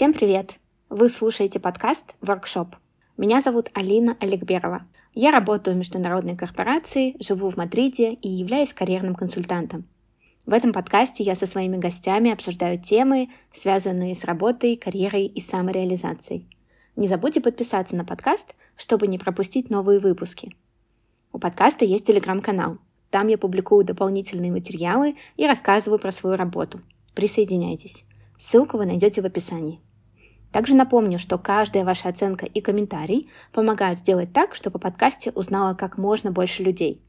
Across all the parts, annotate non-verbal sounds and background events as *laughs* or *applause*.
Всем привет! Вы слушаете подкаст «Воркшоп». Меня зовут Алина Олегберова. Я работаю в международной корпорации, живу в Мадриде и являюсь карьерным консультантом. В этом подкасте я со своими гостями обсуждаю темы, связанные с работой, карьерой и самореализацией. Не забудьте подписаться на подкаст, чтобы не пропустить новые выпуски. У подкаста есть телеграм-канал. Там я публикую дополнительные материалы и рассказываю про свою работу. Присоединяйтесь. Ссылку вы найдете в описании. Также напомню, что каждая ваша оценка и комментарий помогают сделать так, чтобы о подкасте узнало как можно больше людей.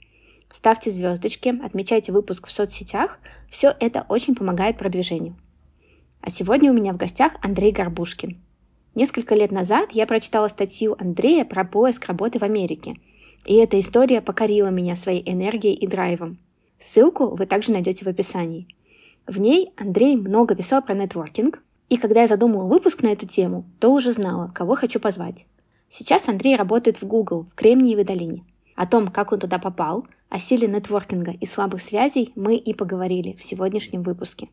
Ставьте звездочки, отмечайте выпуск в соцсетях. Все это очень помогает продвижению. А сегодня у меня в гостях Андрей Горбушкин. Несколько лет назад я прочитала статью Андрея про поиск работы в Америке. И эта история покорила меня своей энергией и драйвом. Ссылку вы также найдете в описании. В ней Андрей много писал про нетворкинг, и когда я задумала выпуск на эту тему, то уже знала, кого хочу позвать. Сейчас Андрей работает в Google в Кремниевой долине. О том, как он туда попал, о силе нетворкинга и слабых связей мы и поговорили в сегодняшнем выпуске.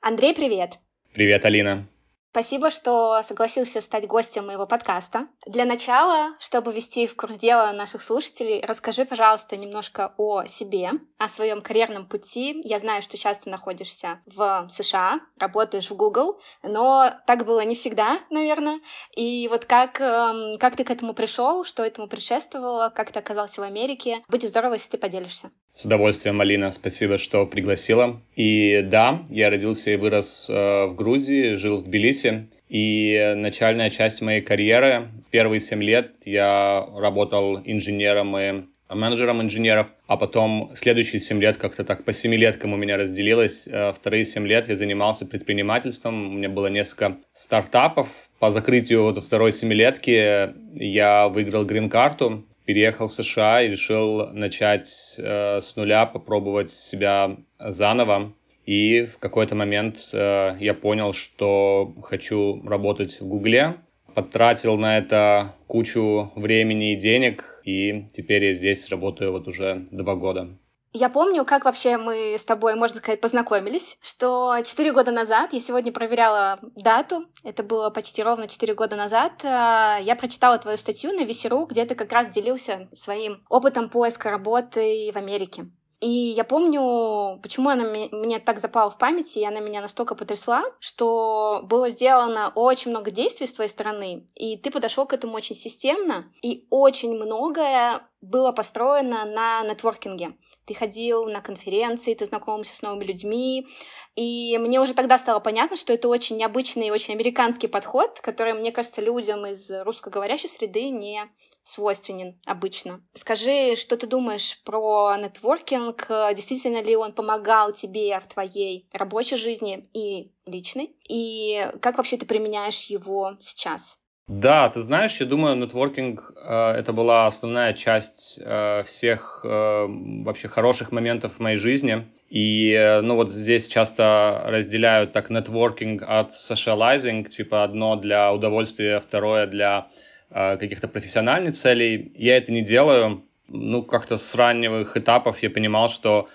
Андрей, привет! Привет, Алина! Спасибо, что согласился стать гостем моего подкаста. Для начала, чтобы ввести в курс дела наших слушателей, расскажи, пожалуйста, немножко о себе, о своем карьерном пути. Я знаю, что сейчас ты находишься в США, работаешь в Google, но так было не всегда, наверное. И вот как, эм, как ты к этому пришел, что этому предшествовало, как ты оказался в Америке. Будет здорово, если ты поделишься. С удовольствием, Алина, спасибо, что пригласила. И да, я родился и вырос э, в Грузии, жил в Тбилиси. И начальная часть моей карьеры, первые семь лет я работал инженером и менеджером инженеров, а потом следующие семь лет как-то так по семилеткам у меня разделилось. Э, вторые семь лет я занимался предпринимательством, у меня было несколько стартапов. По закрытию вот второй семилетки я выиграл грин-карту, переехал в США и решил начать э, с нуля, попробовать себя заново. И в какой-то момент э, я понял, что хочу работать в Гугле. Потратил на это кучу времени и денег, и теперь я здесь работаю вот уже два года. Я помню, как вообще мы с тобой, можно сказать, познакомились, что четыре года назад, я сегодня проверяла дату, это было почти ровно четыре года назад, а, я прочитала твою статью на Весеру, где ты как раз делился своим опытом поиска работы в Америке. И я помню, почему она мне так запала в памяти, и она меня настолько потрясла, что было сделано очень много действий с твоей стороны, и ты подошел к этому очень системно, и очень многое было построено на нетворкинге. Ты ходил на конференции, ты знакомился с новыми людьми, и мне уже тогда стало понятно, что это очень необычный и очень американский подход, который, мне кажется, людям из русскоговорящей среды не свойственен обычно. Скажи, что ты думаешь про нетворкинг? Действительно ли он помогал тебе в твоей рабочей жизни и личной? И как вообще ты применяешь его сейчас? Да, ты знаешь, я думаю, нетворкинг э, это была основная часть э, всех э, вообще хороших моментов в моей жизни. И, э, ну, вот здесь часто разделяют так нетворкинг от socializing, типа одно для удовольствия, второе для каких-то профессиональных целей. Я это не делаю. Ну, как-то с ранних этапов я понимал, что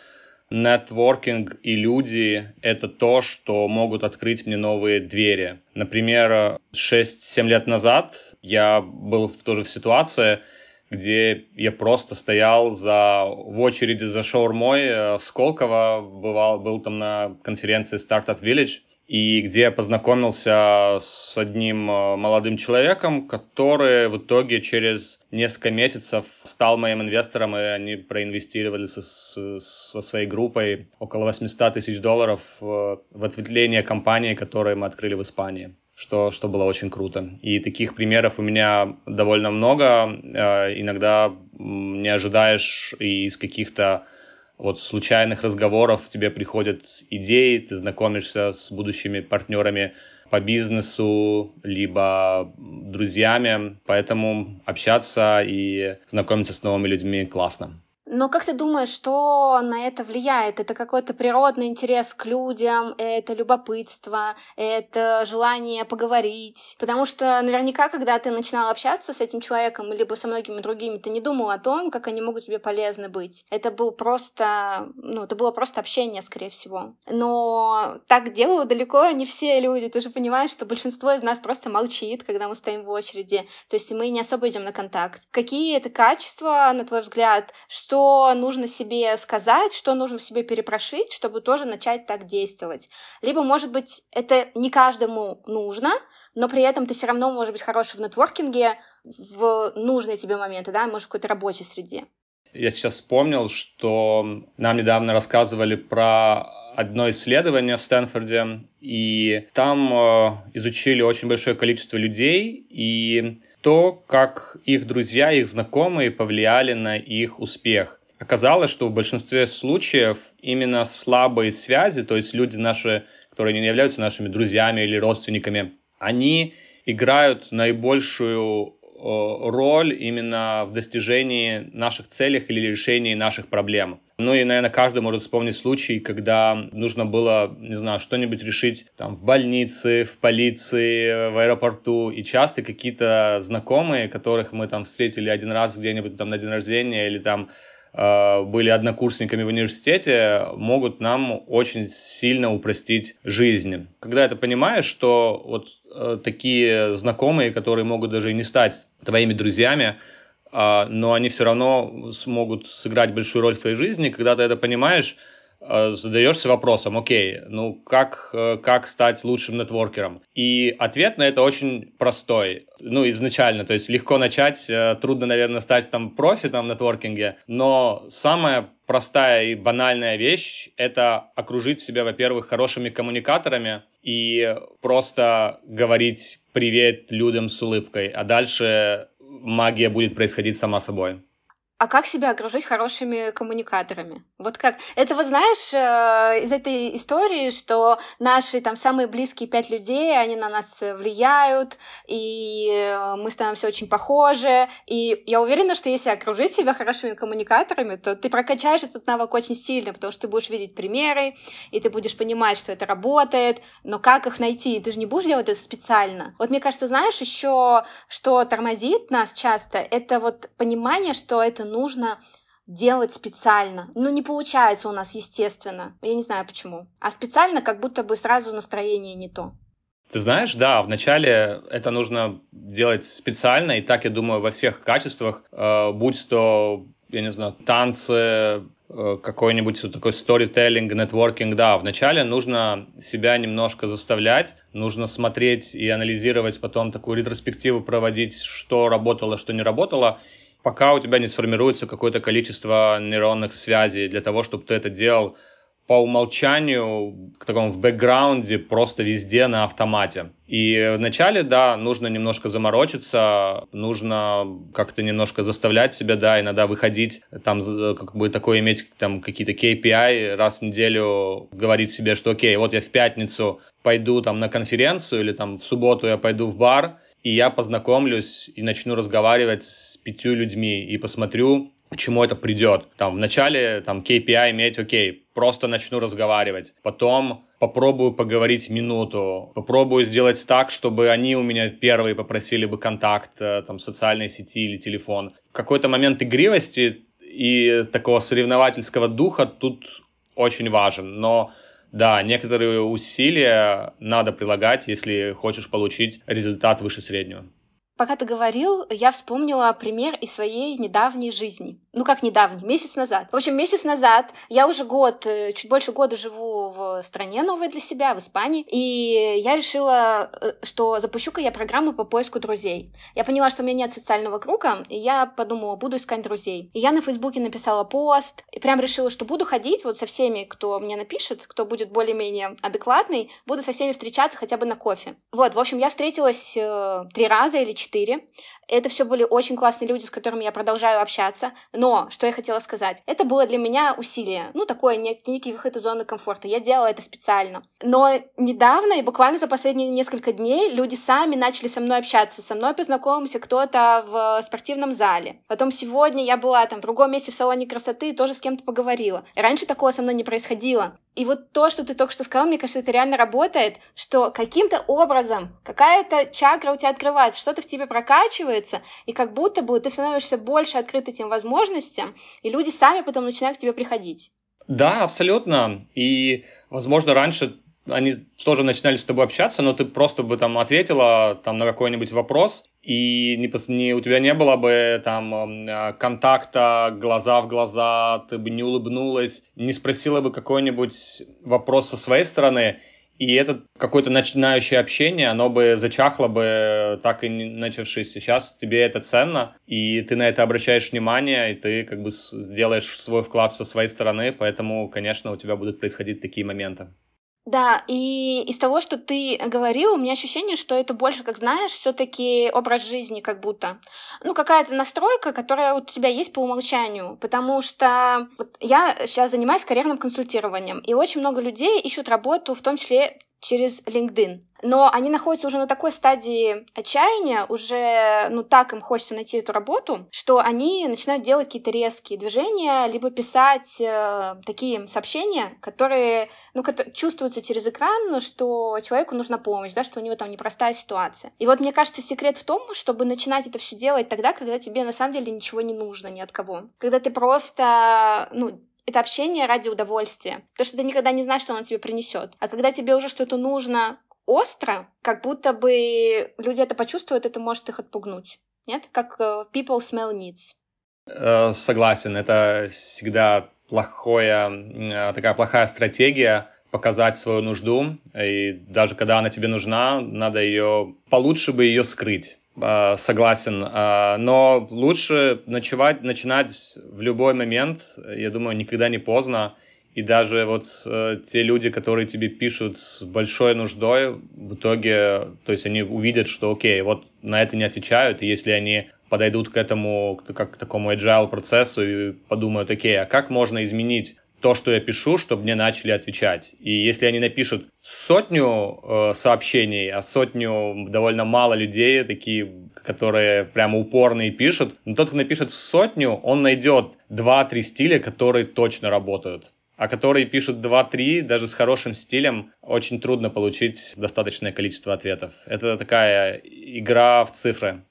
нетворкинг и люди — это то, что могут открыть мне новые двери. Например, 6-7 лет назад я был в ситуации, где я просто стоял за, в очереди за шаурмой э, в Сколково, бывал, был там на конференции Startup Village — и где я познакомился с одним э, молодым человеком, который в итоге через несколько месяцев стал моим инвестором, и они проинвестировали со, со своей группой около 800 тысяч долларов в, ответвление компании, которую мы открыли в Испании. Что, что было очень круто. И таких примеров у меня довольно много. Э, иногда не ожидаешь из каких-то вот случайных разговоров тебе приходят идеи, ты знакомишься с будущими партнерами по бизнесу, либо друзьями, поэтому общаться и знакомиться с новыми людьми классно. Но как ты думаешь, что на это влияет? Это какой-то природный интерес к людям, это любопытство, это желание поговорить? Потому что наверняка, когда ты начинал общаться с этим человеком, либо со многими другими, ты не думал о том, как они могут тебе полезны быть. Это был просто, ну, это было просто общение, скорее всего. Но так делают далеко не все люди. Ты же понимаешь, что большинство из нас просто молчит, когда мы стоим в очереди. То есть мы не особо идем на контакт. Какие это качества, на твой взгляд, что что нужно себе сказать, что нужно себе перепрошить, чтобы тоже начать так действовать. Либо, может быть, это не каждому нужно, но при этом ты все равно можешь быть хороший в нетворкинге в нужные тебе моменты, да, может, в какой-то рабочей среде. Я сейчас вспомнил, что нам недавно рассказывали про одно исследование в Стэнфорде, и там э, изучили очень большое количество людей и то, как их друзья, их знакомые повлияли на их успех. Оказалось, что в большинстве случаев именно слабые связи, то есть люди наши, которые не являются нашими друзьями или родственниками, они играют наибольшую роль именно в достижении наших целей или решении наших проблем. Ну и, наверное, каждый может вспомнить случай, когда нужно было, не знаю, что-нибудь решить там в больнице, в полиции, в аэропорту. И часто какие-то знакомые, которых мы там встретили один раз где-нибудь там на день рождения или там Э, были однокурсниками в университете, могут нам очень сильно упростить жизнь. Когда ты понимаешь, что вот э, такие знакомые, которые могут даже и не стать твоими друзьями, э, но они все равно смогут сыграть большую роль в твоей жизни, когда ты это понимаешь, Э, задаешься вопросом, окей, ну как, э, как стать лучшим нетворкером? И ответ на это очень простой. Ну, изначально, то есть легко начать, э, трудно, наверное, стать там профи там, в нетворкинге, но самая простая и банальная вещь — это окружить себя, во-первых, хорошими коммуникаторами и просто говорить привет людям с улыбкой, а дальше магия будет происходить сама собой. А как себя окружить хорошими коммуникаторами? Вот как? Это вот знаешь э, из этой истории, что наши там самые близкие пять людей, они на нас влияют, и э, мы становимся очень похожи. И я уверена, что если окружить себя хорошими коммуникаторами, то ты прокачаешь этот навык очень сильно, потому что ты будешь видеть примеры, и ты будешь понимать, что это работает, но как их найти? Ты же не будешь делать это специально. Вот мне кажется, знаешь, еще что тормозит нас часто, это вот понимание, что это нужно делать специально. Но не получается у нас естественно. Я не знаю почему. А специально как будто бы сразу настроение не то. Ты знаешь, да, вначале это нужно делать специально, и так, я думаю, во всех качествах, э, будь то, я не знаю, танцы, э, какой-нибудь вот такой сторителлинг, нетворкинг, да, вначале нужно себя немножко заставлять, нужно смотреть и анализировать, потом такую ретроспективу проводить, что работало, что не работало, пока у тебя не сформируется какое-то количество нейронных связей для того, чтобы ты это делал по умолчанию, к такому в бэкграунде, просто везде на автомате. И вначале, да, нужно немножко заморочиться, нужно как-то немножко заставлять себя, да, иногда выходить, там, как бы такое иметь там какие-то KPI, раз в неделю говорить себе, что окей, вот я в пятницу пойду там на конференцию или там в субботу я пойду в бар, и я познакомлюсь и начну разговаривать с пятью людьми и посмотрю, к чему это придет. Там вначале там KPI иметь, окей, просто начну разговаривать. Потом попробую поговорить минуту. Попробую сделать так, чтобы они у меня первые попросили бы контакт, э, там, социальной сети или телефон. Какой-то момент игривости и такого соревновательского духа тут очень важен. Но да, некоторые усилия надо прилагать, если хочешь получить результат выше среднего. Пока ты говорил, я вспомнила пример из своей недавней жизни. Ну, как недавний, месяц назад. В общем, месяц назад я уже год, э, чуть больше года живу в стране новой для себя, в Испании, и я решила, э, что запущу-ка я программу по поиску друзей. Я поняла, что у меня нет социального круга, и я подумала, буду искать друзей. И я на Фейсбуке написала пост, и прям решила, что буду ходить вот со всеми, кто мне напишет, кто будет более-менее адекватный, буду со всеми встречаться хотя бы на кофе. Вот, в общем, я встретилась э, три раза или четыре четыре. Это все были очень классные люди, с которыми я продолжаю общаться. Но, что я хотела сказать, это было для меня усилие. Ну, такое некий выход из зоны комфорта. Я делала это специально. Но недавно, и буквально за последние несколько дней, люди сами начали со мной общаться. Со мной познакомился кто-то в спортивном зале. Потом сегодня я была там в другом месте в салоне красоты и тоже с кем-то поговорила. Раньше такого со мной не происходило. И вот то, что ты только что сказал, мне кажется, это реально работает, что каким-то образом какая-то чакра у тебя открывается, что-то в тебе прокачивается, и как будто бы ты становишься больше открыт этим возможностям, и люди сами потом начинают к тебе приходить. Да, абсолютно. И, возможно, раньше они тоже начинали с тобой общаться, но ты просто бы там ответила там на какой-нибудь вопрос, и не, не, у тебя не было бы там э, контакта глаза в глаза, ты бы не улыбнулась, не спросила бы какой-нибудь вопрос со своей стороны, и это какое-то начинающее общение, оно бы зачахло бы, так и не начавшись. Сейчас тебе это ценно, и ты на это обращаешь внимание, и ты как бы сделаешь свой вклад со своей стороны, поэтому, конечно, у тебя будут происходить такие моменты. Да, и из того, что ты говорил, у меня ощущение, что это больше, как знаешь, все-таки образ жизни, как будто. Ну, какая-то настройка, которая у тебя есть по умолчанию. Потому что вот я сейчас занимаюсь карьерным консультированием, и очень много людей ищут работу, в том числе через LinkedIn. Но они находятся уже на такой стадии отчаяния, уже, ну, так им хочется найти эту работу, что они начинают делать какие-то резкие движения, либо писать э, такие сообщения, которые, ну, чувствуются через экран, что человеку нужна помощь, да, что у него там непростая ситуация. И вот мне кажется, секрет в том, чтобы начинать это все делать тогда, когда тебе на самом деле ничего не нужно ни от кого. Когда ты просто, ну, это общение ради удовольствия. Потому что ты никогда не знаешь, что оно тебе принесет. А когда тебе уже что-то нужно остро, как будто бы люди это почувствуют, это может их отпугнуть. Нет? Как uh, people smell needs. Э, согласен, это всегда плохое, э, такая плохая стратегия показать свою нужду, и даже когда она тебе нужна, надо ее, получше бы ее скрыть. А, согласен, а, но лучше ночевать, начинать в любой момент, я думаю, никогда не поздно, и даже вот э, те люди, которые тебе пишут с большой нуждой, в итоге, то есть они увидят, что окей, вот на это не отвечают, и если они подойдут к этому, как к такому agile процессу и подумают, окей, а как можно изменить то, что я пишу, чтобы мне начали отвечать. И если они напишут сотню э, сообщений, а сотню довольно мало людей, такие, которые прямо упорные пишут, но тот, кто напишет сотню, он найдет 2-3 стиля, которые точно работают. А которые пишут 2-3, даже с хорошим стилем, очень трудно получить достаточное количество ответов. Это такая игра в цифры.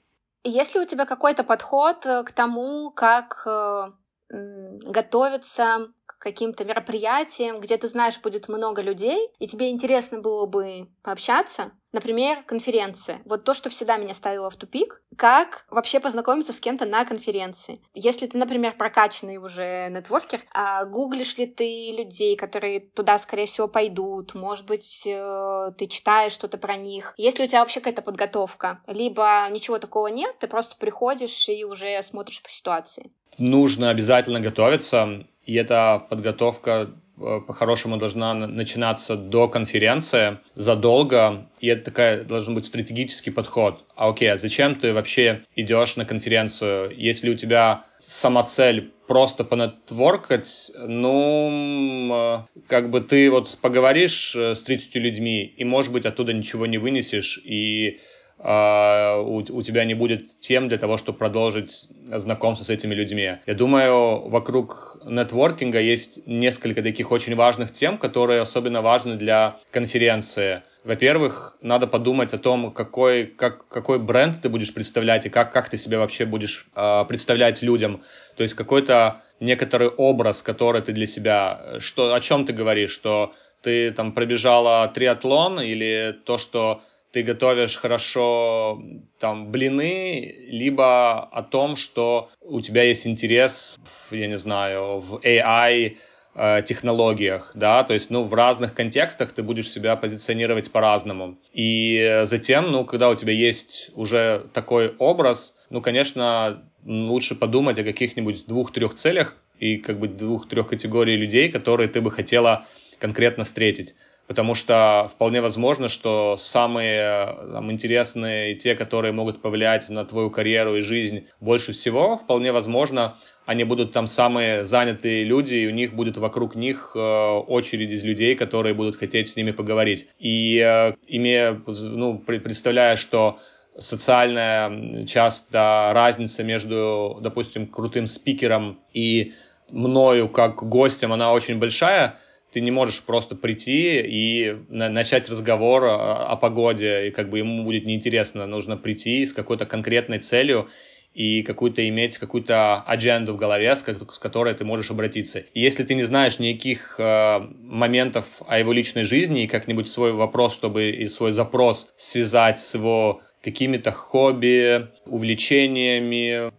Есть ли у тебя какой-то подход э, к тому, как э, готовиться каким-то мероприятиям, где ты знаешь, будет много людей, и тебе интересно было бы пообщаться, например, конференция. Вот то, что всегда меня ставило в тупик, как вообще познакомиться с кем-то на конференции. Если ты, например, прокачанный уже нетворкер, а гуглишь ли ты людей, которые туда, скорее всего, пойдут, может быть, э, ты читаешь что-то про них, есть ли у тебя вообще какая-то подготовка, либо ничего такого нет, ты просто приходишь и уже смотришь по ситуации. Нужно обязательно готовиться и эта подготовка э, по-хорошему должна начинаться до конференции задолго, и это такая должен быть стратегический подход. А окей, а зачем ты вообще идешь на конференцию, если у тебя сама цель просто понетворкать, ну, э, как бы ты вот поговоришь э, с 30 людьми, и, может быть, оттуда ничего не вынесешь, и а, у, у тебя не будет тем для того, чтобы продолжить знакомство с этими людьми. Я думаю, вокруг нетворкинга есть несколько таких очень важных тем, которые особенно важны для конференции. Во-первых, надо подумать о том, какой, как, какой бренд ты будешь представлять и как, как ты себя вообще будешь э, представлять людям. То есть какой-то некоторый образ, который ты для себя, что, о чем ты говоришь, что ты там пробежала триатлон или то, что ты готовишь хорошо там блины, либо о том, что у тебя есть интерес, я не знаю, в AI э, технологиях, да, то есть, ну, в разных контекстах ты будешь себя позиционировать по-разному. И затем, ну, когда у тебя есть уже такой образ, ну, конечно, лучше подумать о каких-нибудь двух-трех целях и как бы двух-трех категорий людей, которые ты бы хотела конкретно встретить. Потому что вполне возможно, что самые там, интересные, те, которые могут повлиять на твою карьеру и жизнь больше всего, вполне возможно, они будут там самые занятые люди, и у них будет вокруг них э, очередь из людей, которые будут хотеть с ними поговорить. И э, имея, ну, представляя, что социальная часто разница между, допустим, крутым спикером и мною как гостем, она очень большая, ты не можешь просто прийти и начать разговор о погоде, и как бы ему будет неинтересно. Нужно прийти с какой-то конкретной целью и какую-то иметь какую-то адженду в голове, с, с которой ты можешь обратиться. И если ты не знаешь никаких э, моментов о его личной жизни и как-нибудь свой вопрос, чтобы и свой запрос связать с его какими-то хобби, увлечениями,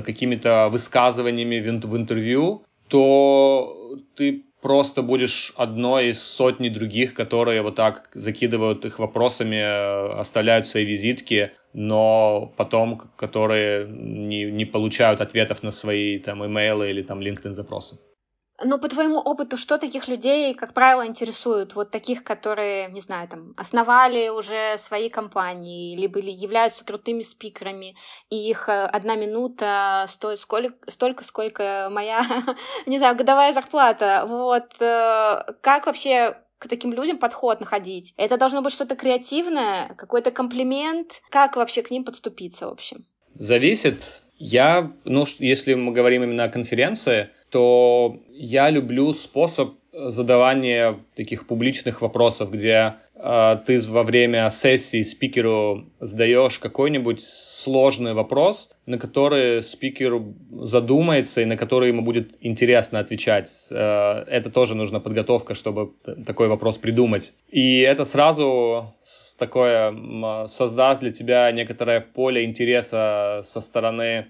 какими-то высказываниями в интервью, то ты просто будешь одной из сотни других, которые вот так закидывают их вопросами, оставляют свои визитки, но потом, которые не, не получают ответов на свои там имейлы или там LinkedIn запросы. Но по твоему опыту, что таких людей, как правило, интересует? Вот таких, которые, не знаю, там, основали уже свои компании, либо являются крутыми спикерами, и их э, одна минута стоит сколько, столько, сколько моя, *laughs* не знаю, годовая зарплата. Вот э, как вообще к таким людям подход находить? Это должно быть что-то креативное, какой-то комплимент? Как вообще к ним подступиться, в общем? Зависит. Я, ну, если мы говорим именно о конференции, то я люблю способ задавания таких публичных вопросов, где э, ты во время сессии спикеру задаешь какой-нибудь сложный вопрос, на который спикер задумается и на который ему будет интересно отвечать. Э, это тоже нужна подготовка, чтобы такой вопрос придумать. И это сразу такое создаст для тебя некоторое поле интереса со стороны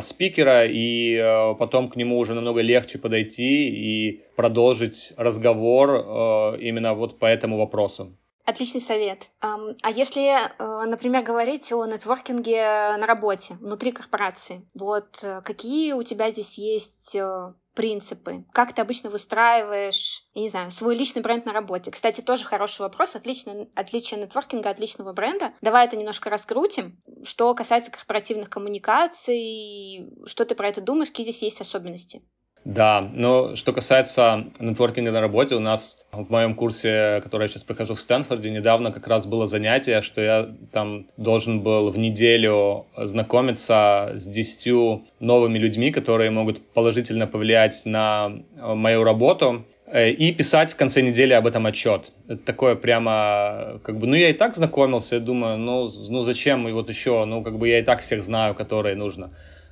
спикера, и э, потом к нему уже намного легче подойти и продолжить разговор э, именно вот по этому вопросу. Отличный совет. А если, э, например, говорить о нетворкинге на работе, внутри корпорации, вот э, какие у тебя здесь есть э, принципы? Как ты обычно выстраиваешь, я не знаю, свой личный бренд на работе? Кстати, тоже хороший вопрос. Отлично, отличие нетворкинга от личного бренда. Давай это немножко раскрутим. Что касается корпоративных коммуникаций, что ты про это думаешь, какие здесь есть особенности? Да, но что касается нетворкинга на работе, у нас в моем курсе, который я сейчас прохожу в Стэнфорде, недавно как раз было занятие, что я там должен был в неделю знакомиться с десятью новыми людьми, которые могут положительно повлиять на мою работу э, и писать в конце недели об этом отчет. Это такое прямо, как бы, ну я и так знакомился, я думаю, ну, ну зачем и вот еще, ну как бы я и так всех знаю, которые нужно.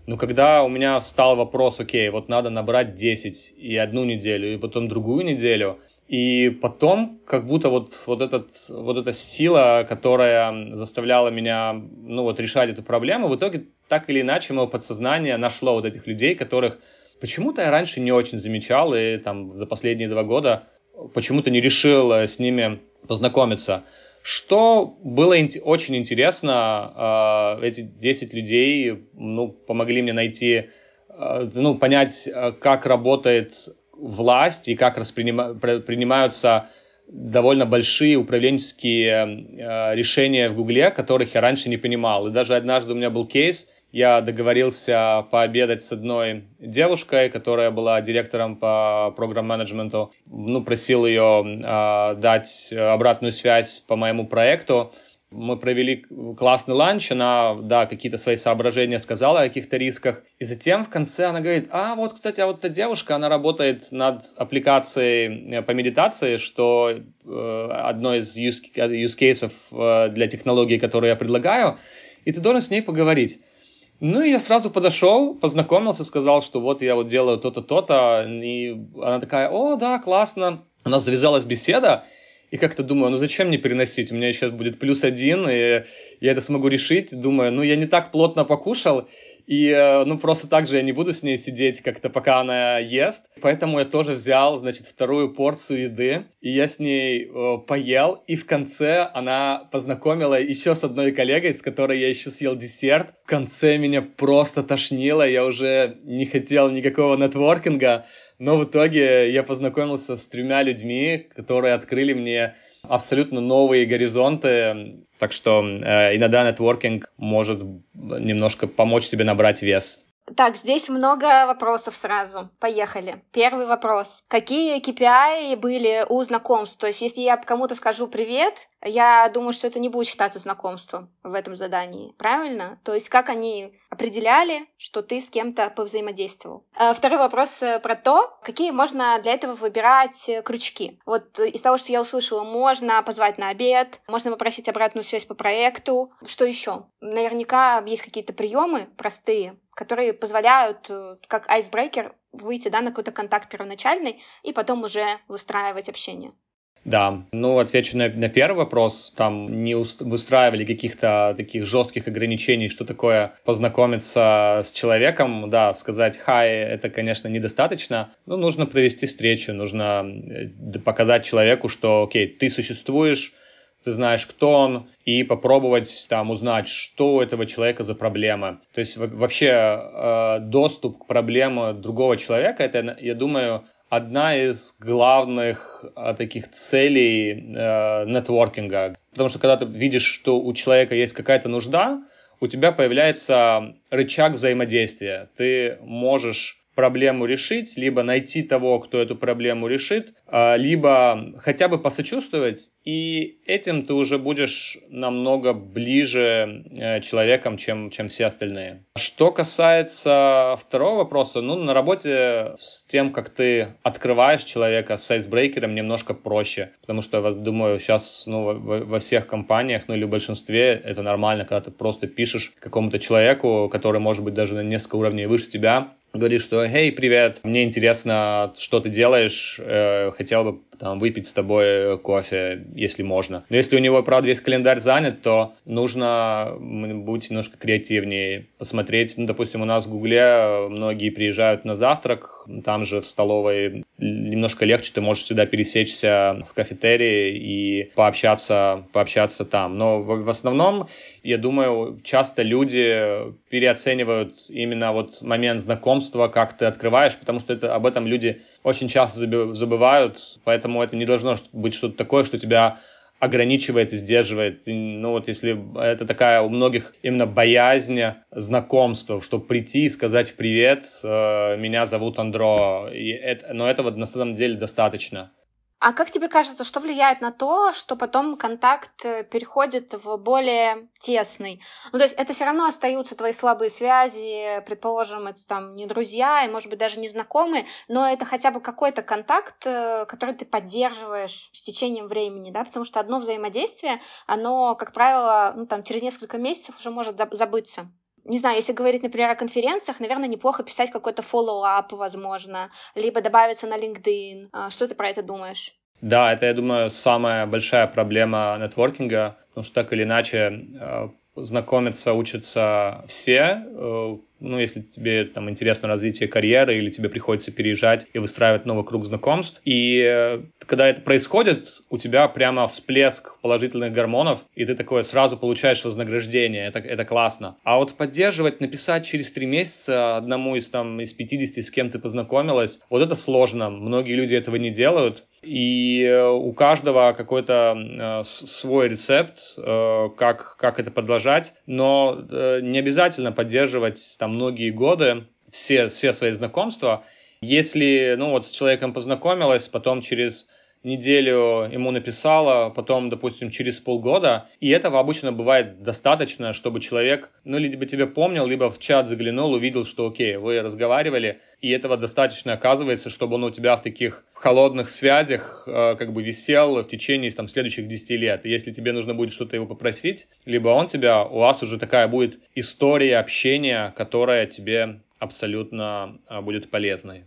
Но когда у меня встал вопрос, окей, вот надо набрать 10 и одну неделю, и потом другую неделю, и потом как будто вот, вот, этот, вот эта сила, которая заставляла меня ну, вот, решать эту проблему, в итоге так или иначе мое подсознание нашло вот этих людей, которых почему-то я раньше не очень замечал, и там за последние два года почему-то не решил с ними познакомиться. Что было очень интересно, а, эти 10 людей ну, помогли мне найти, а, ну, понять, а, как работает власть и как принимаются довольно большие управленческие решения в Гугле, которых я раньше не понимал. И даже однажды у меня был кейс – я договорился пообедать с одной девушкой, которая была директором по программ-менеджменту. Ну, просил ее э, дать обратную связь по моему проекту. Мы провели классный ланч, она, да, какие-то свои соображения сказала о каких-то рисках. И затем в конце она говорит, а вот, кстати, а вот эта девушка, она работает над аппликацией э, по медитации, что э, одно из use, use cases э, для технологии, которую я предлагаю, и ты должен с ней поговорить. Ну, и я сразу подошел, познакомился, сказал, что вот я вот делаю то-то, то-то. И она такая, о, да, классно. У нас завязалась беседа, и как-то думаю, ну зачем мне переносить? У меня сейчас будет плюс один, и я это смогу решить. Думаю, ну я не так плотно покушал, и, э, ну, просто так же я не буду с ней сидеть как-то, пока она ест. Поэтому я тоже взял, значит, вторую порцию еды, и я с ней э, поел, и в конце она познакомила еще с одной коллегой, с которой я еще съел десерт. В конце меня просто тошнило, я уже не хотел никакого нетворкинга, Но в итоге я познакомился с тремя людьми, которые открыли мне абсолютно новые горизонты. Так что э, иногда нетворкинг может немножко помочь тебе набрать вес. Так, здесь много вопросов сразу. Поехали. Первый вопрос. Какие KPI были у знакомств? То есть, если я кому-то скажу привет, я думаю, что это не будет считаться знакомством в этом задании. Правильно? То есть, как они определяли, что ты с кем-то повзаимодействовал? А, второй вопрос э, про то, какие можно для этого выбирать э, крючки. Вот из того, что я услышала, можно позвать на обед, можно попросить обратную связь по проекту. Что еще? Наверняка есть какие-то приемы простые, которые позволяют, э, как айсбрейкер, выйти да, на какой-то контакт первоначальный и потом уже выстраивать общение. Да, ну отвечу на, на первый вопрос. Там не выстраивали каких-то таких жестких ограничений, что такое познакомиться с человеком. Да, сказать «хай» — это, конечно, недостаточно. Но нужно провести встречу, нужно э, показать человеку, что «окей, ты существуешь», ты знаешь, кто он, и попробовать там узнать, что у этого человека за проблема. То есть вообще э, доступ к проблеме другого человека, это, я думаю, одна из главных э, таких целей э, нетворкинга. Потому что когда ты видишь, что у человека есть какая-то нужда, у тебя появляется рычаг взаимодействия. Ты можешь проблему решить, либо найти того, кто эту проблему решит, а, либо хотя бы посочувствовать, и этим ты уже будешь намного ближе э, человеком, чем, чем все остальные. Что касается второго вопроса, ну, на работе с тем, как ты открываешь человека с сайзбрейкером, немножко проще, потому что, я думаю, сейчас ну, во всех компаниях, ну или в большинстве, это нормально, когда ты просто пишешь какому-то человеку, который может быть даже на несколько уровней выше тебя, говорит, что «Эй, привет, мне интересно, что ты делаешь, э, хотел бы там, выпить с тобой кофе, если можно». Но если у него, правда, весь календарь занят, то нужно быть немножко креативнее, посмотреть, ну, допустим, у нас в Гугле многие приезжают на завтрак, там же в столовой немножко легче, ты можешь сюда пересечься в кафетерии и пообщаться, пообщаться там. Но в, в основном, я думаю, часто люди переоценивают именно вот момент знакомства, как ты открываешь, потому что это, об этом люди очень часто забывают, поэтому это не должно быть что-то такое, что тебя ограничивает и сдерживает. Ну вот если это такая у многих именно боязнь знакомства, чтобы прийти и сказать привет, э, меня зовут Андро, и это, но этого на самом деле достаточно. А как тебе кажется, что влияет на то, что потом контакт э, переходит в более тесный? Ну, то есть это все равно остаются твои слабые связи, предположим, это там не друзья, и, может быть, даже не знакомые, но это хотя бы какой-то контакт, э, который ты поддерживаешь с течением времени, да, потому что одно взаимодействие, оно, как правило, ну, там, через несколько месяцев уже может забыться не знаю, если говорить, например, о конференциях, наверное, неплохо писать какой-то follow-up, возможно, либо добавиться на LinkedIn. А, что ты про это думаешь? Да, это, я думаю, самая большая проблема нетворкинга, потому что так или иначе знакомиться, учатся все, э, ну, если тебе там интересно развитие карьеры или тебе приходится переезжать и выстраивать новый круг знакомств. И э, когда это происходит, у тебя прямо всплеск положительных гормонов, и ты такое сразу получаешь вознаграждение. Это, это классно. А вот поддерживать, написать через три месяца одному из там из 50, с кем ты познакомилась, вот это сложно. Многие люди этого не делают. И э, у каждого какой-то э, свой рецепт, э, как, как это продолжать, но не обязательно поддерживать там многие годы все, все свои знакомства. Если, ну вот с человеком познакомилась, потом через неделю ему написала, потом, допустим, через полгода, и этого обычно бывает достаточно, чтобы человек, ну, либо тебя помнил, либо в чат заглянул, увидел, что окей, вы разговаривали, и этого достаточно оказывается, чтобы он у тебя в таких холодных связях э, как бы висел в течение там следующих 10 лет. И если тебе нужно будет что-то его попросить, либо он тебя, у вас уже такая будет история общения, которая тебе абсолютно э, будет полезной.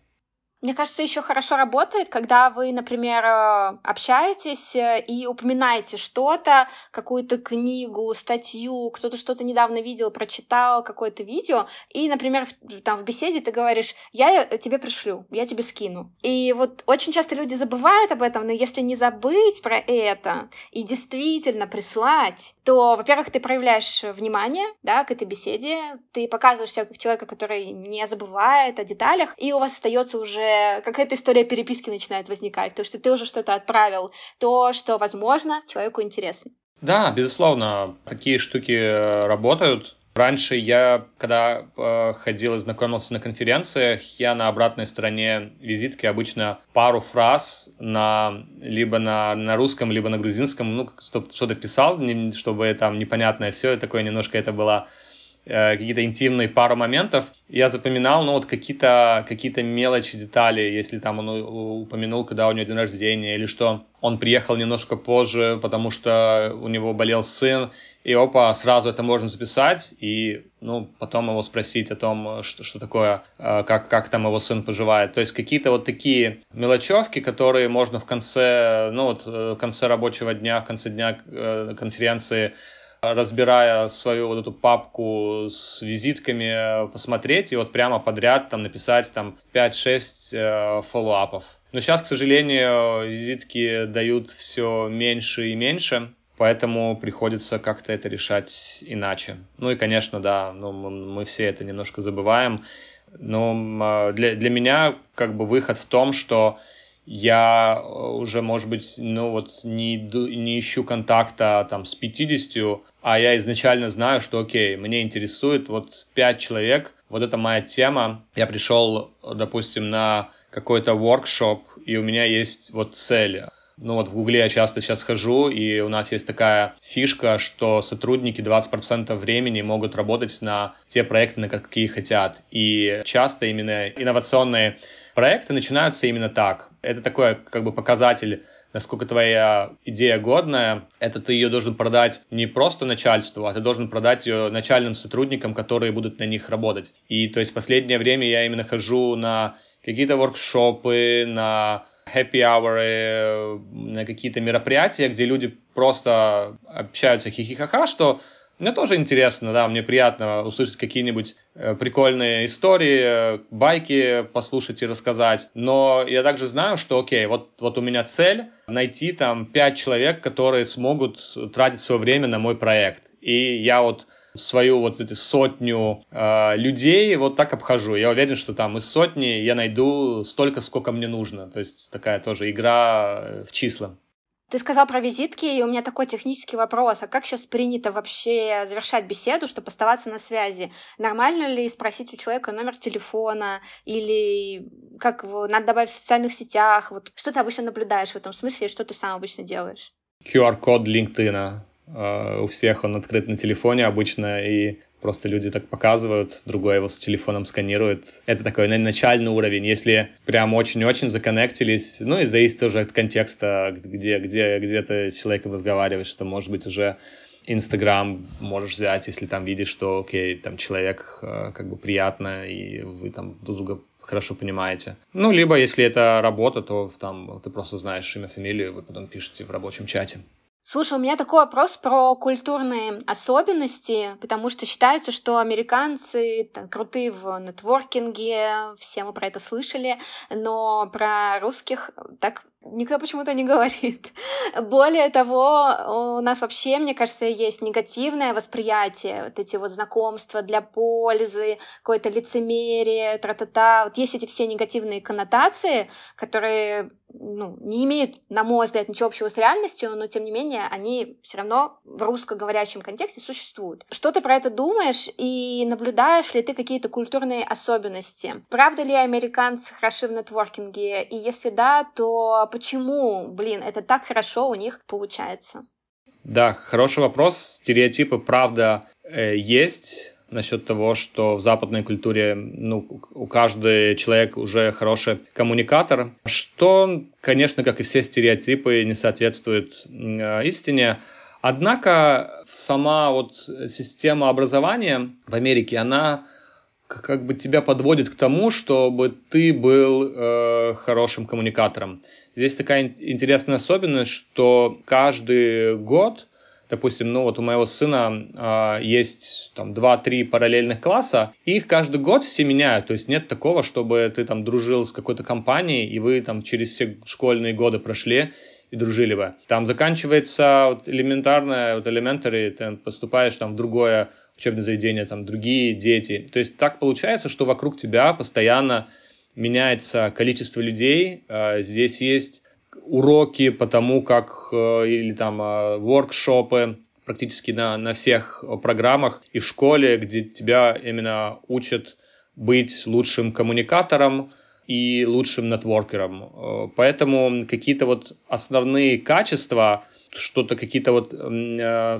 Мне кажется, еще хорошо работает, когда вы, например, э, общаетесь э, и упоминаете что-то, какую-то книгу, статью, кто-то что-то недавно видел, прочитал, какое-то видео, и, например, там в беседе ты говоришь, я тебе пришлю, я тебе скину. И вот очень часто люди забывают об этом, но если не забыть про это и действительно прислать, то, во-первых, ты проявляешь внимание, да, к этой беседе, ты показываешь себя как человека, который не забывает о деталях, и у вас остается уже какая-то история переписки начинает возникать, то, что ты уже что-то отправил, то, что, возможно, человеку интересно. Да, безусловно, такие штуки э, работают. Раньше я, когда э, ходил и знакомился на конференциях, я на обратной стороне визитки обычно пару фраз на либо на, на русском, либо на грузинском, ну, что-то писал, не, чтобы там непонятное все, такое немножко это было Э, какие-то интимные пару моментов, я запоминал, ну, вот какие-то какие мелочи, детали, если там он упомянул, когда у него день рождения, или что он приехал немножко позже, потому что у него болел сын, и опа, сразу это можно записать, и, ну, потом его спросить о том, что, что такое, э, как, как там его сын поживает. То есть какие-то вот такие мелочевки, которые можно в конце, ну, вот э, в конце рабочего дня, в конце дня конференции разбирая свою вот эту папку с визитками, посмотреть и вот прямо подряд там написать там 5-6 э, фоллоуапов. Но сейчас, к сожалению, визитки дают все меньше и меньше, поэтому приходится как-то это решать иначе. Ну и, конечно, да, ну, мы все это немножко забываем. Но для, для меня как бы выход в том, что я э, уже, может быть, ну вот не, не ищу контакта там с 50, а я изначально знаю, что окей, мне интересует вот 5 человек, вот это моя тема. Я пришел, допустим, на какой-то воркшоп, и у меня есть вот цель. Ну вот в Гугле я часто сейчас хожу, и у нас есть такая фишка, что сотрудники 20% времени могут работать на те проекты, на какие хотят. И часто именно инновационные проекты начинаются именно так. Это такой как бы показатель насколько твоя идея годная, это ты ее должен продать не просто начальству, а ты должен продать ее начальным сотрудникам, которые будут на них работать. И то есть последнее время я именно хожу на какие-то воркшопы, на happy hour, на какие-то мероприятия, где люди просто общаются хихихаха, что мне тоже интересно, да, мне приятно услышать какие-нибудь э, прикольные истории, байки послушать и рассказать. Но я также знаю, что, окей, вот, вот у меня цель найти там пять человек, которые смогут тратить свое время на мой проект. И я вот свою вот эти сотню э, людей вот так обхожу. Я уверен, что там из сотни я найду столько, сколько мне нужно. То есть такая тоже игра э, в числа. Ты сказал про визитки, и у меня такой технический вопрос. А как сейчас принято вообще завершать беседу, чтобы оставаться на связи? Нормально ли спросить у человека номер телефона? Или как его надо добавить в социальных сетях? Вот что ты обычно наблюдаешь в этом смысле, и что ты сам обычно делаешь? QR-код LinkedIn. Uh, у всех он открыт на телефоне обычно, и Просто люди так показывают, другой его с телефоном сканирует. Это такой начальный уровень. Если прям очень-очень законнектились, ну и зависит тоже от контекста, где, где, где ты с человеком разговариваешь, что может быть уже Инстаграм можешь взять, если там видишь, что, окей, там человек э, как бы приятно, и вы там друг друга хорошо понимаете. Ну, либо если это работа, то там ты просто знаешь имя, фамилию, вы потом пишете в рабочем чате. Слушай, у меня такой вопрос про культурные особенности, потому что считается, что американцы там, крутые в нетворкинге, все мы про это слышали, но про русских так никто почему-то не говорит. Более того, у нас вообще, мне кажется, есть негативное восприятие, вот эти вот знакомства для пользы, какое-то лицемерие, тра-та-та. Вот есть эти все негативные коннотации, которые ну, не имеют, на мой взгляд, ничего общего с реальностью, но тем не менее они все равно в русскоговорящем контексте существуют. Что ты про это думаешь и наблюдаешь ли ты какие-то культурные особенности? Правда ли американцы хороши в нетворкинге? И если да, то почему, блин, это так хорошо у них получается? Да, хороший вопрос. Стереотипы, правда, э, есть насчет того, что в западной культуре ну, у каждого человек уже хороший коммуникатор, что, конечно, как и все стереотипы, не соответствует э, истине. Однако сама вот система образования в Америке, она как бы тебя подводит к тому, чтобы ты был э, хорошим коммуникатором. Здесь такая интересная особенность, что каждый год, допустим, ну вот у моего сына э, есть там 2-3 параллельных класса, и их каждый год все меняют. То есть нет такого, чтобы ты там дружил с какой-то компанией, и вы там через все школьные годы прошли, и дружили бы. Там заканчивается вот элементарное, вот элементари, ты поступаешь там в другое учебное заведение, там другие дети. То есть так получается, что вокруг тебя постоянно меняется количество людей, э, здесь есть уроки по тому, как э, или там э, воркшопы практически на, на всех программах и в школе, где тебя именно учат быть лучшим коммуникатором и лучшим нетворкером. Поэтому какие-то вот основные качества, что-то какие-то вот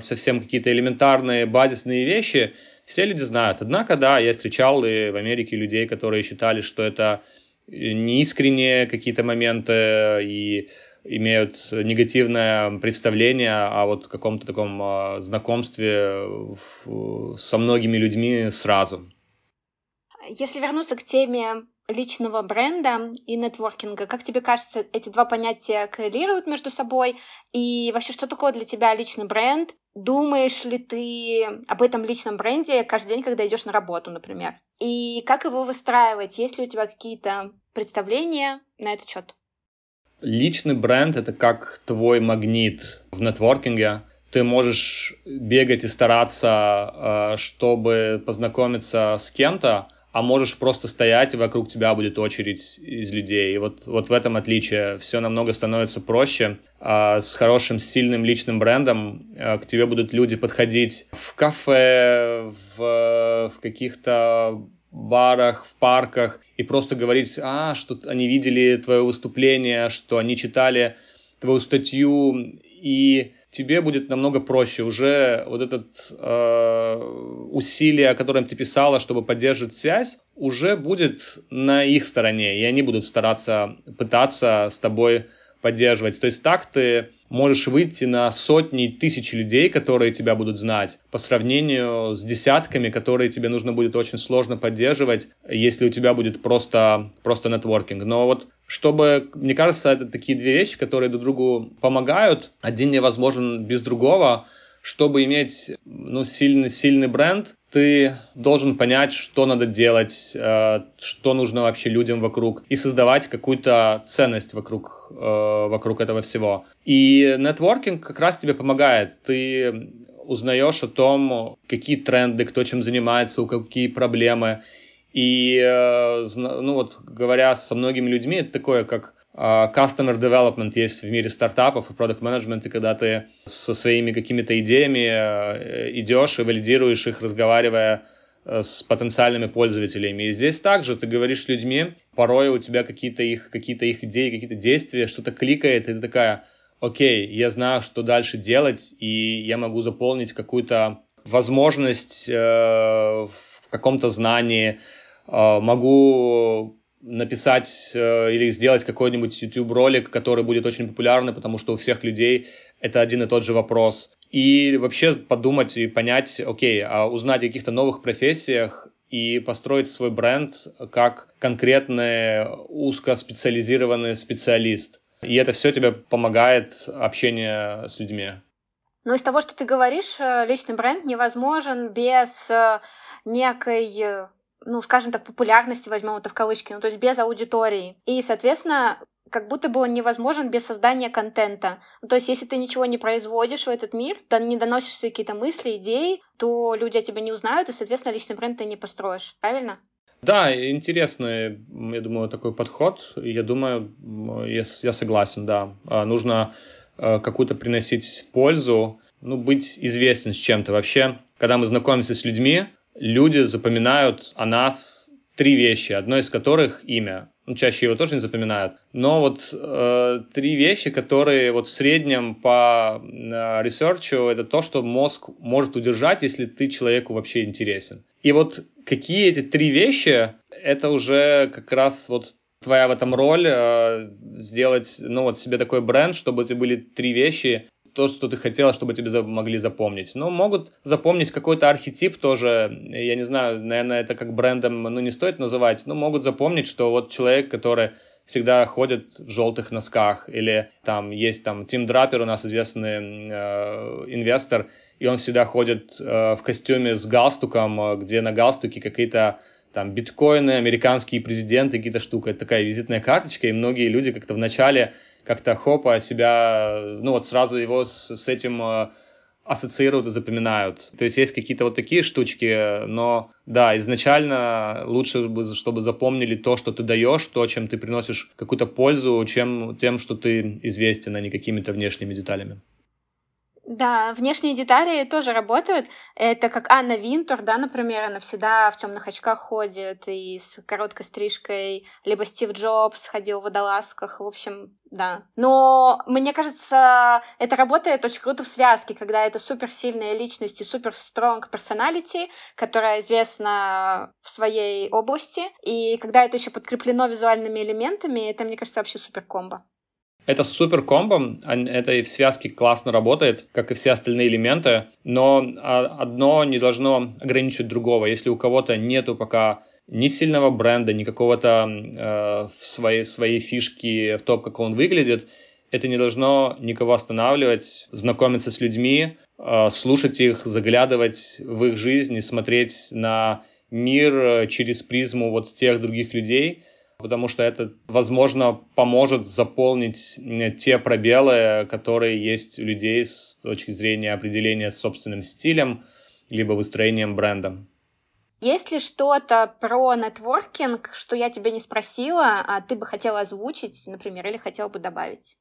совсем какие-то элементарные базисные вещи – все люди знают. Однако, да, я встречал и в Америке людей, которые считали, что это неискренние какие-то моменты и имеют негативное представление о вот каком-то таком а, знакомстве со многими людьми сразу. Если вернуться к теме личного бренда и нетворкинга, как тебе кажется, эти два понятия коррелируют между собой? И вообще, что такое для тебя личный бренд? Думаешь ли ты об этом личном бренде каждый день, когда идешь на работу, например? И как его выстраивать? Есть ли у тебя какие-то представления на этот счет? Личный бренд — это как твой магнит в нетворкинге. Ты можешь бегать и стараться, э, чтобы познакомиться с кем-то, а можешь просто стоять, и вокруг тебя будет очередь из людей. И вот, вот в этом отличие. Все намного становится проще. А с хорошим, сильным личным брендом а, к тебе будут люди подходить в кафе, в, в каких-то барах, в парках и просто говорить, а, что они видели твое выступление, что они читали твою статью, и тебе будет намного проще уже вот этот э, усилие, о котором ты писала, чтобы поддерживать связь, уже будет на их стороне, и они будут стараться пытаться с тобой поддерживать. То есть так ты можешь выйти на сотни, тысячи людей, которые тебя будут знать, по сравнению с десятками, которые тебе нужно будет очень сложно поддерживать, если у тебя будет просто, просто нетворкинг. Но вот чтобы, мне кажется, это такие две вещи, которые друг другу помогают. Один невозможен без другого. Чтобы иметь ну, сильный, сильный бренд, ты должен понять, что надо делать, э, что нужно вообще людям вокруг, и создавать какую-то ценность вокруг, э, вокруг этого всего. И нетворкинг как раз тебе помогает. Ты узнаешь о том, какие тренды, кто чем занимается, у какие проблемы. И, э, ну вот, говоря со многими людьми, это такое, как customer development есть в мире стартапов и продукт менеджмента, когда ты со своими какими-то идеями э, идешь и валидируешь их, разговаривая э, с потенциальными пользователями. И здесь также ты говоришь с людьми, порой у тебя какие-то их, какие-то их идеи, какие-то действия, что-то кликает, и ты такая, окей, я знаю, что дальше делать, и я могу заполнить какую-то возможность э, в каком-то знании, э, могу написать э, или сделать какой-нибудь YouTube-ролик, который будет очень популярный, потому что у всех людей это один и тот же вопрос. И вообще подумать и понять, окей, а узнать о каких-то новых профессиях и построить свой бренд как конкретный узкоспециализированный специалист. И это все тебе помогает общение с людьми. Ну, из того, что ты говоришь, э, личный бренд невозможен без э, некой ну, скажем так, популярности, возьмем это в кавычки, ну, то есть без аудитории. И, соответственно, как будто бы он невозможен без создания контента. Ну, то есть, если ты ничего не производишь в этот мир, да не доносишь свои какие-то мысли, идеи, то люди о тебе не узнают, и, соответственно, личный бренд ты не построишь. Правильно? Да, интересный, я думаю, такой подход. Я думаю, я, я согласен, да. А, нужно а, какую-то приносить пользу, ну, быть известен с чем-то. Вообще, когда мы знакомимся с людьми, люди запоминают о нас три вещи, одно из которых имя. Ну, чаще его тоже не запоминают. Но вот э, три вещи, которые вот в среднем по э, это то, что мозг может удержать, если ты человеку вообще интересен. И вот какие эти три вещи, это уже как раз вот твоя в этом роль э, сделать, ну вот себе такой бренд, чтобы эти были три вещи, то, что ты хотела, чтобы тебе могли запомнить. Но могут запомнить какой-то архетип тоже, я не знаю, наверное, это как брендом, ну, не стоит называть, но могут запомнить, что вот человек, который всегда ходит в желтых носках, или там есть там Тим Драпер, у нас известный э, инвестор, и он всегда ходит э, в костюме с галстуком, э, где на галстуке какие-то там биткоины, американские президенты, какие-то штуки. Это такая визитная карточка, и многие люди как-то вначале как-то хопа себя, ну вот сразу его с, с этим э, ассоциируют и запоминают. То есть есть какие-то вот такие штучки, но да, изначально лучше, чтобы запомнили то, что ты даешь, то, чем ты приносишь какую-то пользу, чем тем, что ты известен, а не какими-то внешними деталями. Да, внешние детали тоже работают. Это как Анна Винтур, да, например, она всегда в темных очках ходит и с короткой стрижкой, либо Стив Джобс ходил в водолазках, в общем, да. Но мне кажется, это работает очень круто в связке, когда это суперсильная личность и супер стронг персоналити, которая известна в своей области, и когда это еще подкреплено визуальными элементами, это, мне кажется, вообще супер комбо. Это супер комбо, это и в связке классно работает, как и все остальные элементы, но а, одно не должно ограничивать другого. Если у кого-то нету пока ни сильного бренда, ни какого-то э, своей, своей фишки в том, как он выглядит, это не должно никого останавливать, знакомиться с людьми, э, слушать их, заглядывать в их жизнь и смотреть на мир через призму вот тех других людей – потому что это, возможно, поможет заполнить те пробелы, которые есть у людей с точки зрения определения собственным стилем, либо выстроением бренда. Есть ли что-то про нетворкинг, что я тебя не спросила, а ты бы хотела озвучить, например, или хотела бы добавить?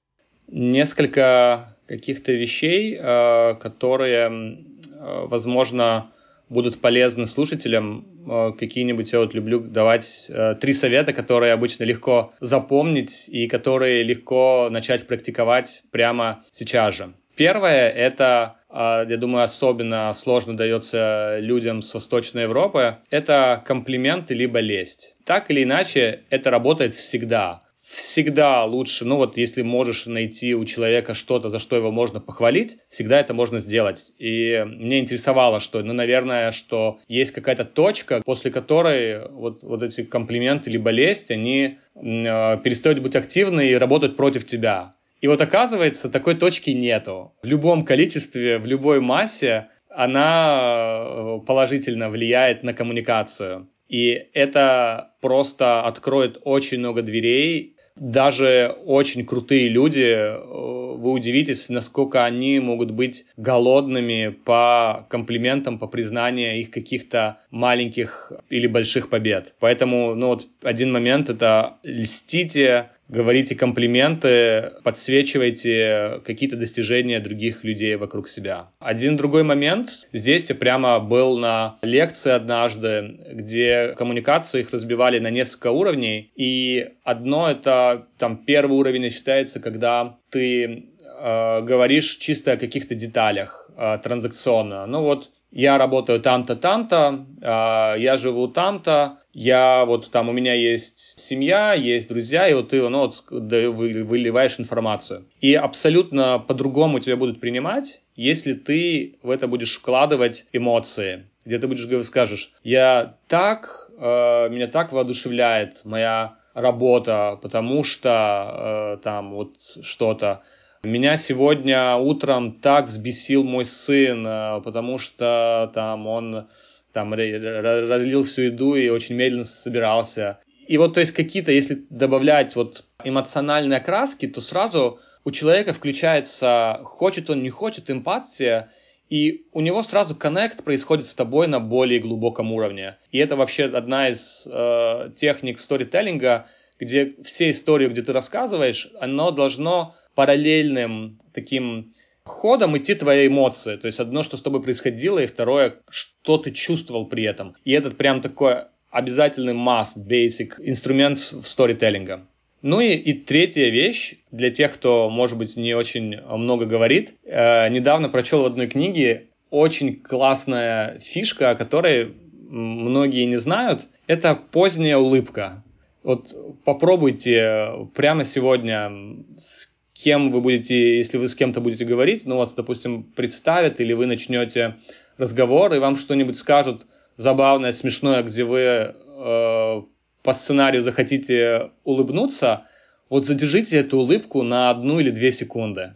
Несколько каких-то вещей, э, которые, э, возможно, будут полезны слушателям. Э, какие-нибудь я вот люблю давать э, три совета, которые обычно легко запомнить и которые легко начать практиковать прямо сейчас же. Первое — это, э, я думаю, особенно сложно дается людям с Восточной Европы, это комплименты либо лесть. Так или иначе, это работает всегда всегда лучше, ну вот если можешь найти у человека что-то, за что его можно похвалить, всегда это можно сделать. И мне интересовало, что, ну, наверное, что есть какая-то точка, после которой вот, вот эти комплименты либо лесть, они э, перестают быть активны и работают против тебя. И вот оказывается, такой точки нету. В любом количестве, в любой массе она э, положительно влияет на коммуникацию. И это просто откроет очень много дверей даже очень крутые люди, э, вы удивитесь, насколько они могут быть голодными по комплиментам, по признанию их каких-то маленьких или больших побед. Поэтому, ну вот один момент это льстите говорите комплименты, подсвечивайте какие-то достижения других людей вокруг себя. Один другой момент. Здесь я прямо был на лекции однажды, где коммуникацию их разбивали на несколько уровней. И одно это там первый уровень считается, когда ты э, говоришь чисто о каких-то деталях э, транзакционно. Ну вот я работаю там-то, там-то, э, я живу там-то, я вот там, у меня есть семья, есть друзья, и вот ты, ну, вот, выливаешь информацию. И абсолютно по-другому тебя будут принимать, если ты в это будешь вкладывать эмоции. Где ты будешь скажешь, я так, э, меня так воодушевляет моя работа, потому что э, там вот что-то. Меня сегодня утром так взбесил мой сын, э, потому что там он там разлил всю еду и очень медленно собирался. И вот, то есть, какие-то, если добавлять вот эмоциональные окраски, то сразу у человека включается, хочет он, не хочет, эмпатия, и у него сразу коннект происходит с тобой на более глубоком уровне. И это вообще одна из э, техник сторителлинга, где все истории, где ты рассказываешь, оно должно параллельным таким ходом идти твои эмоции. То есть одно, что с тобой происходило, и второе, что ты чувствовал при этом. И этот прям такой обязательный must, basic инструмент в сторителлинга. Ну и, и третья вещь для тех, кто, может быть, не очень много говорит. Э, недавно прочел в одной книге очень классная фишка, о которой многие не знают. Это поздняя улыбка. Вот попробуйте прямо сегодня с кем вы будете, если вы с кем-то будете говорить, ну, вас, допустим, представят, или вы начнете разговор, и вам что-нибудь скажут забавное, смешное, где вы э, по сценарию захотите улыбнуться, вот задержите эту улыбку на одну или две секунды.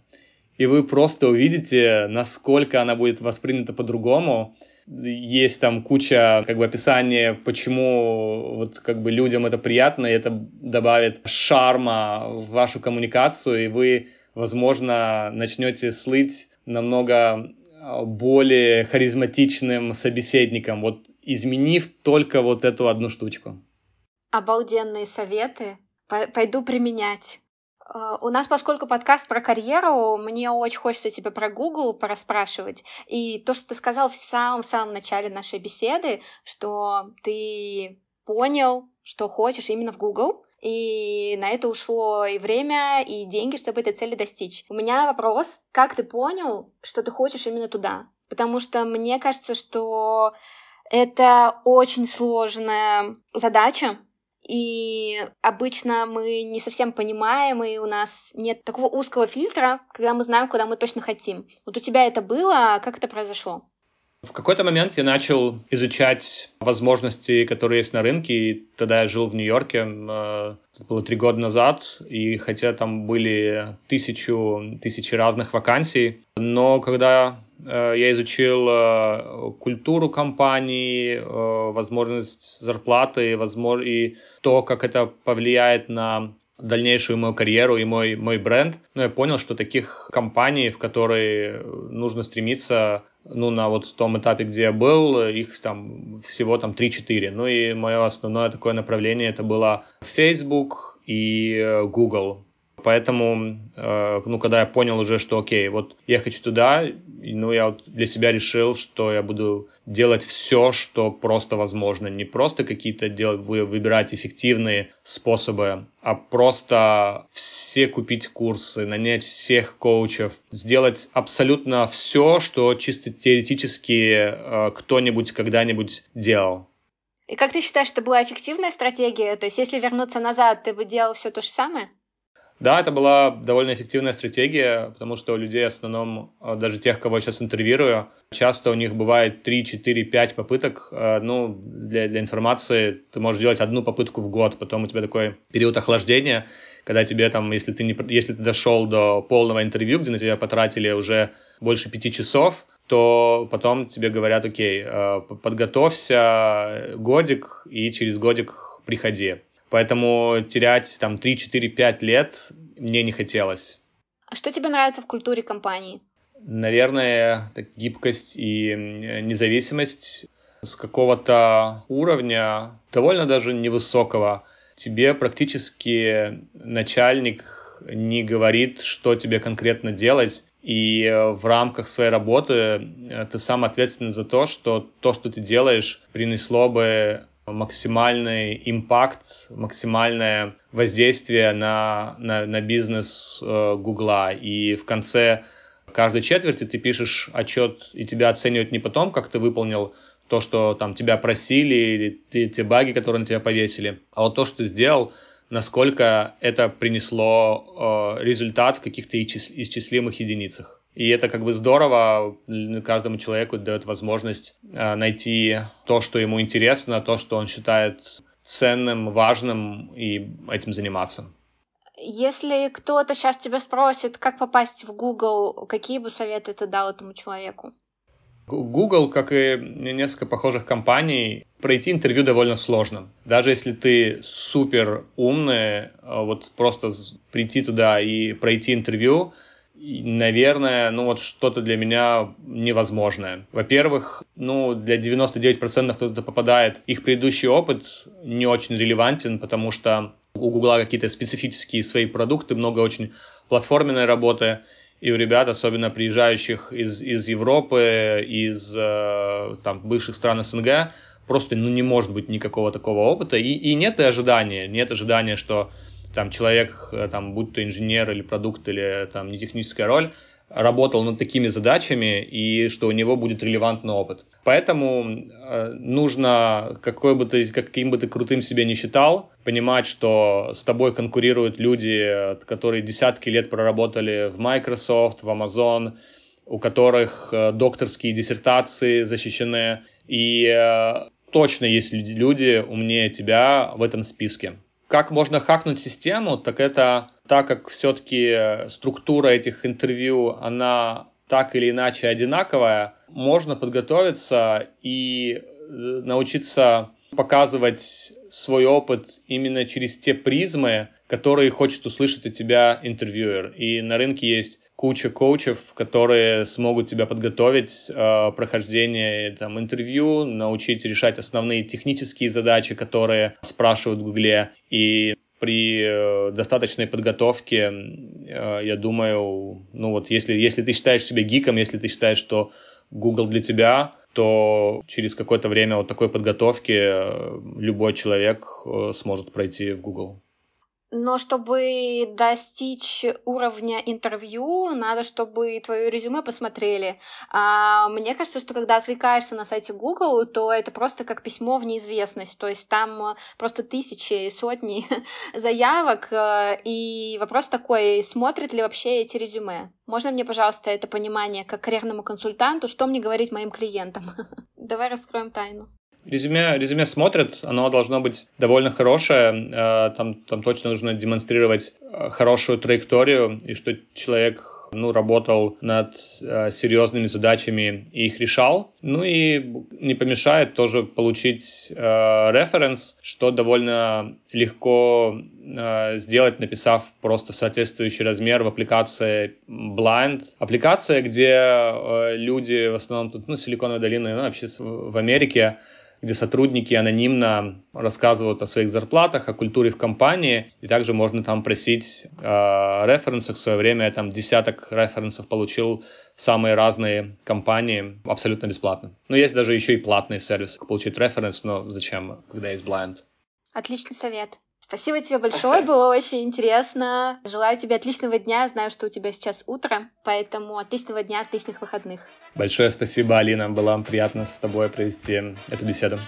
И вы просто увидите, насколько она будет воспринята по-другому, есть там куча как бы описания, почему вот как бы людям это приятно, и это добавит шарма в вашу коммуникацию, и вы, возможно, начнете слыть намного более харизматичным собеседником, вот изменив только вот эту одну штучку. Обалденные советы. Пойду применять. А, у нас, поскольку подкаст про карьеру, мне очень хочется тебя про Google пораспрашивать. И то, что ты сказал в самом-самом начале нашей беседы, что ты понял, что хочешь именно в Google, и на это ушло и время, и деньги, чтобы этой цели достичь. У меня вопрос, как ты понял, что ты хочешь именно туда? Потому что мне кажется, что это очень сложная задача, и обычно мы не совсем понимаем, и у нас нет такого узкого фильтра, когда мы знаем, куда мы точно хотим. Вот у тебя это было, как это произошло? В какой-то момент я начал изучать возможности, которые есть на рынке, и тогда я жил в Нью-Йорке, э, это было три года назад, и хотя там были тысячу, тысячи разных вакансий, но когда я изучил э, культуру компании, возможность зарплаты возможно, и то, как это повлияет на дальнейшую мою карьеру и мой, мой бренд. Но я понял, что таких компаний, в которые нужно стремиться, ну, на вот том этапе, где я был, их там всего там 3-4. Ну и мое основное такое направление это было Facebook и э, Google. Поэтому, э, ну, когда я понял уже, что окей, вот я хочу туда, ну, я вот для себя решил, что я буду делать все, что просто возможно. Не просто какие-то дел, выбирать эффективные способы, а просто все купить курсы, нанять всех коучев, сделать абсолютно все, что чисто теоретически э, кто-нибудь когда-нибудь делал. И как ты считаешь, это была эффективная стратегия? То есть, если вернуться назад, ты бы делал все то же самое? Да, это была довольно эффективная стратегия, потому что у людей в основном, а, даже тех, кого я сейчас интервьюирую, часто у них бывает 3, 4, 5 попыток. А, ну, для, для информации ты можешь делать одну попытку в год, потом у тебя такой период охлаждения, когда тебе там, если ты, не, если ты дошел до полного интервью, где на тебя потратили уже больше пяти часов, то потом тебе говорят, окей, а, подготовься годик и через годик приходи. Поэтому терять там 3, 4, 5 лет мне не хотелось. А что тебе нравится в культуре компании? Наверное, так, гибкость и независимость с какого-то уровня, довольно даже невысокого. Тебе практически начальник не говорит, что тебе конкретно делать, и в рамках своей работы э, ты сам ответственен за то, что то, что ты делаешь, принесло бы максимальный импакт, максимальное воздействие на, на, на бизнес э, Гугла. И в конце каждой четверти ты пишешь отчет, и тебя оценивают не потом, как ты выполнил то, что там тебя просили, или ты, те баги, которые на тебя повесили, а вот то, что ты сделал, насколько это принесло э, результат в каких-то исчислимых единицах. И это как бы здорово, каждому человеку дает возможность э, найти то, что ему интересно, то, что он считает ценным, важным, и этим заниматься. Если кто-то сейчас тебя спросит, как попасть в Google, какие бы советы ты дал этому человеку? Google, как и несколько похожих компаний, пройти интервью довольно сложно. Даже если ты супер умный, а вот просто прийти туда и пройти интервью, наверное, ну вот что-то для меня невозможное. Во-первых, ну для 99% кто то попадает, их предыдущий опыт не очень релевантен, потому что у Гугла какие-то специфические свои продукты, много очень платформенной работы, и у ребят, особенно приезжающих из, из Европы, из э, там, бывших стран СНГ, просто ну, не может быть никакого такого опыта, и, и нет и ожидания, нет ожидания, что там человек, э, там, будь то инженер или продукт, или там не техническая роль, работал над такими задачами и что у него будет релевантный опыт. Поэтому э, нужно, какой бы ты, каким бы ты крутым себя не считал, понимать, что с тобой конкурируют люди, которые десятки лет проработали в Microsoft, в Amazon, у которых э, докторские диссертации защищены, и э, точно есть люди умнее тебя в этом списке. Как можно хакнуть систему, так это так как все-таки структура этих интервью, она так или иначе одинаковая, можно подготовиться и э, научиться показывать свой опыт именно через те призмы, которые хочет услышать от тебя интервьюер. И на рынке есть куча коучев, которые смогут тебя подготовить э, прохождение там, интервью, научить решать основные технические задачи, которые спрашивают в Гугле. И при э, достаточной подготовке, э, я думаю, ну вот если, если ты считаешь себя гиком, если ты считаешь, что Google для тебя, то через какое-то время вот такой подготовки э, любой человек сможет пройти в Google. Но чтобы достичь уровня интервью, надо, чтобы твое резюме посмотрели. А, мне кажется, что когда отвлекаешься на сайте Google, то это просто как письмо в неизвестность. То есть там просто тысячи сотни *laughs* заявок. Э, и вопрос такой, смотрят ли вообще эти резюме? Можно мне, пожалуйста, это понимание как карьерному консультанту, что мне говорить моим клиентам? *laughs* Давай раскроем тайну. Резюме, резюме смотрят, оно должно быть довольно хорошее, э, там, там точно нужно демонстрировать э, хорошую траекторию, и что человек ну, работал над э, серьезными задачами и их решал. Ну и не помешает тоже получить э, референс, что довольно легко э, сделать, написав просто соответствующий размер в аппликации Blind. Аппликация, где э, люди в основном тут, ну, Силиконовая долина, ну, вообще в Америке где сотрудники анонимно рассказывают о своих зарплатах, о культуре в компании, и также можно там просить э, референсов. В свое время я там десяток референсов получил в самые разные компании абсолютно бесплатно. Но есть даже еще и платные сервисы, как получить референс, но зачем, когда есть blind. Отличный совет. Спасибо тебе большое, *laughs* было очень интересно. Желаю тебе отличного дня. Знаю, что у тебя сейчас утро, поэтому отличного дня, отличных выходных. Большое спасибо, Алина. Было приятно с тобой провести эту беседу.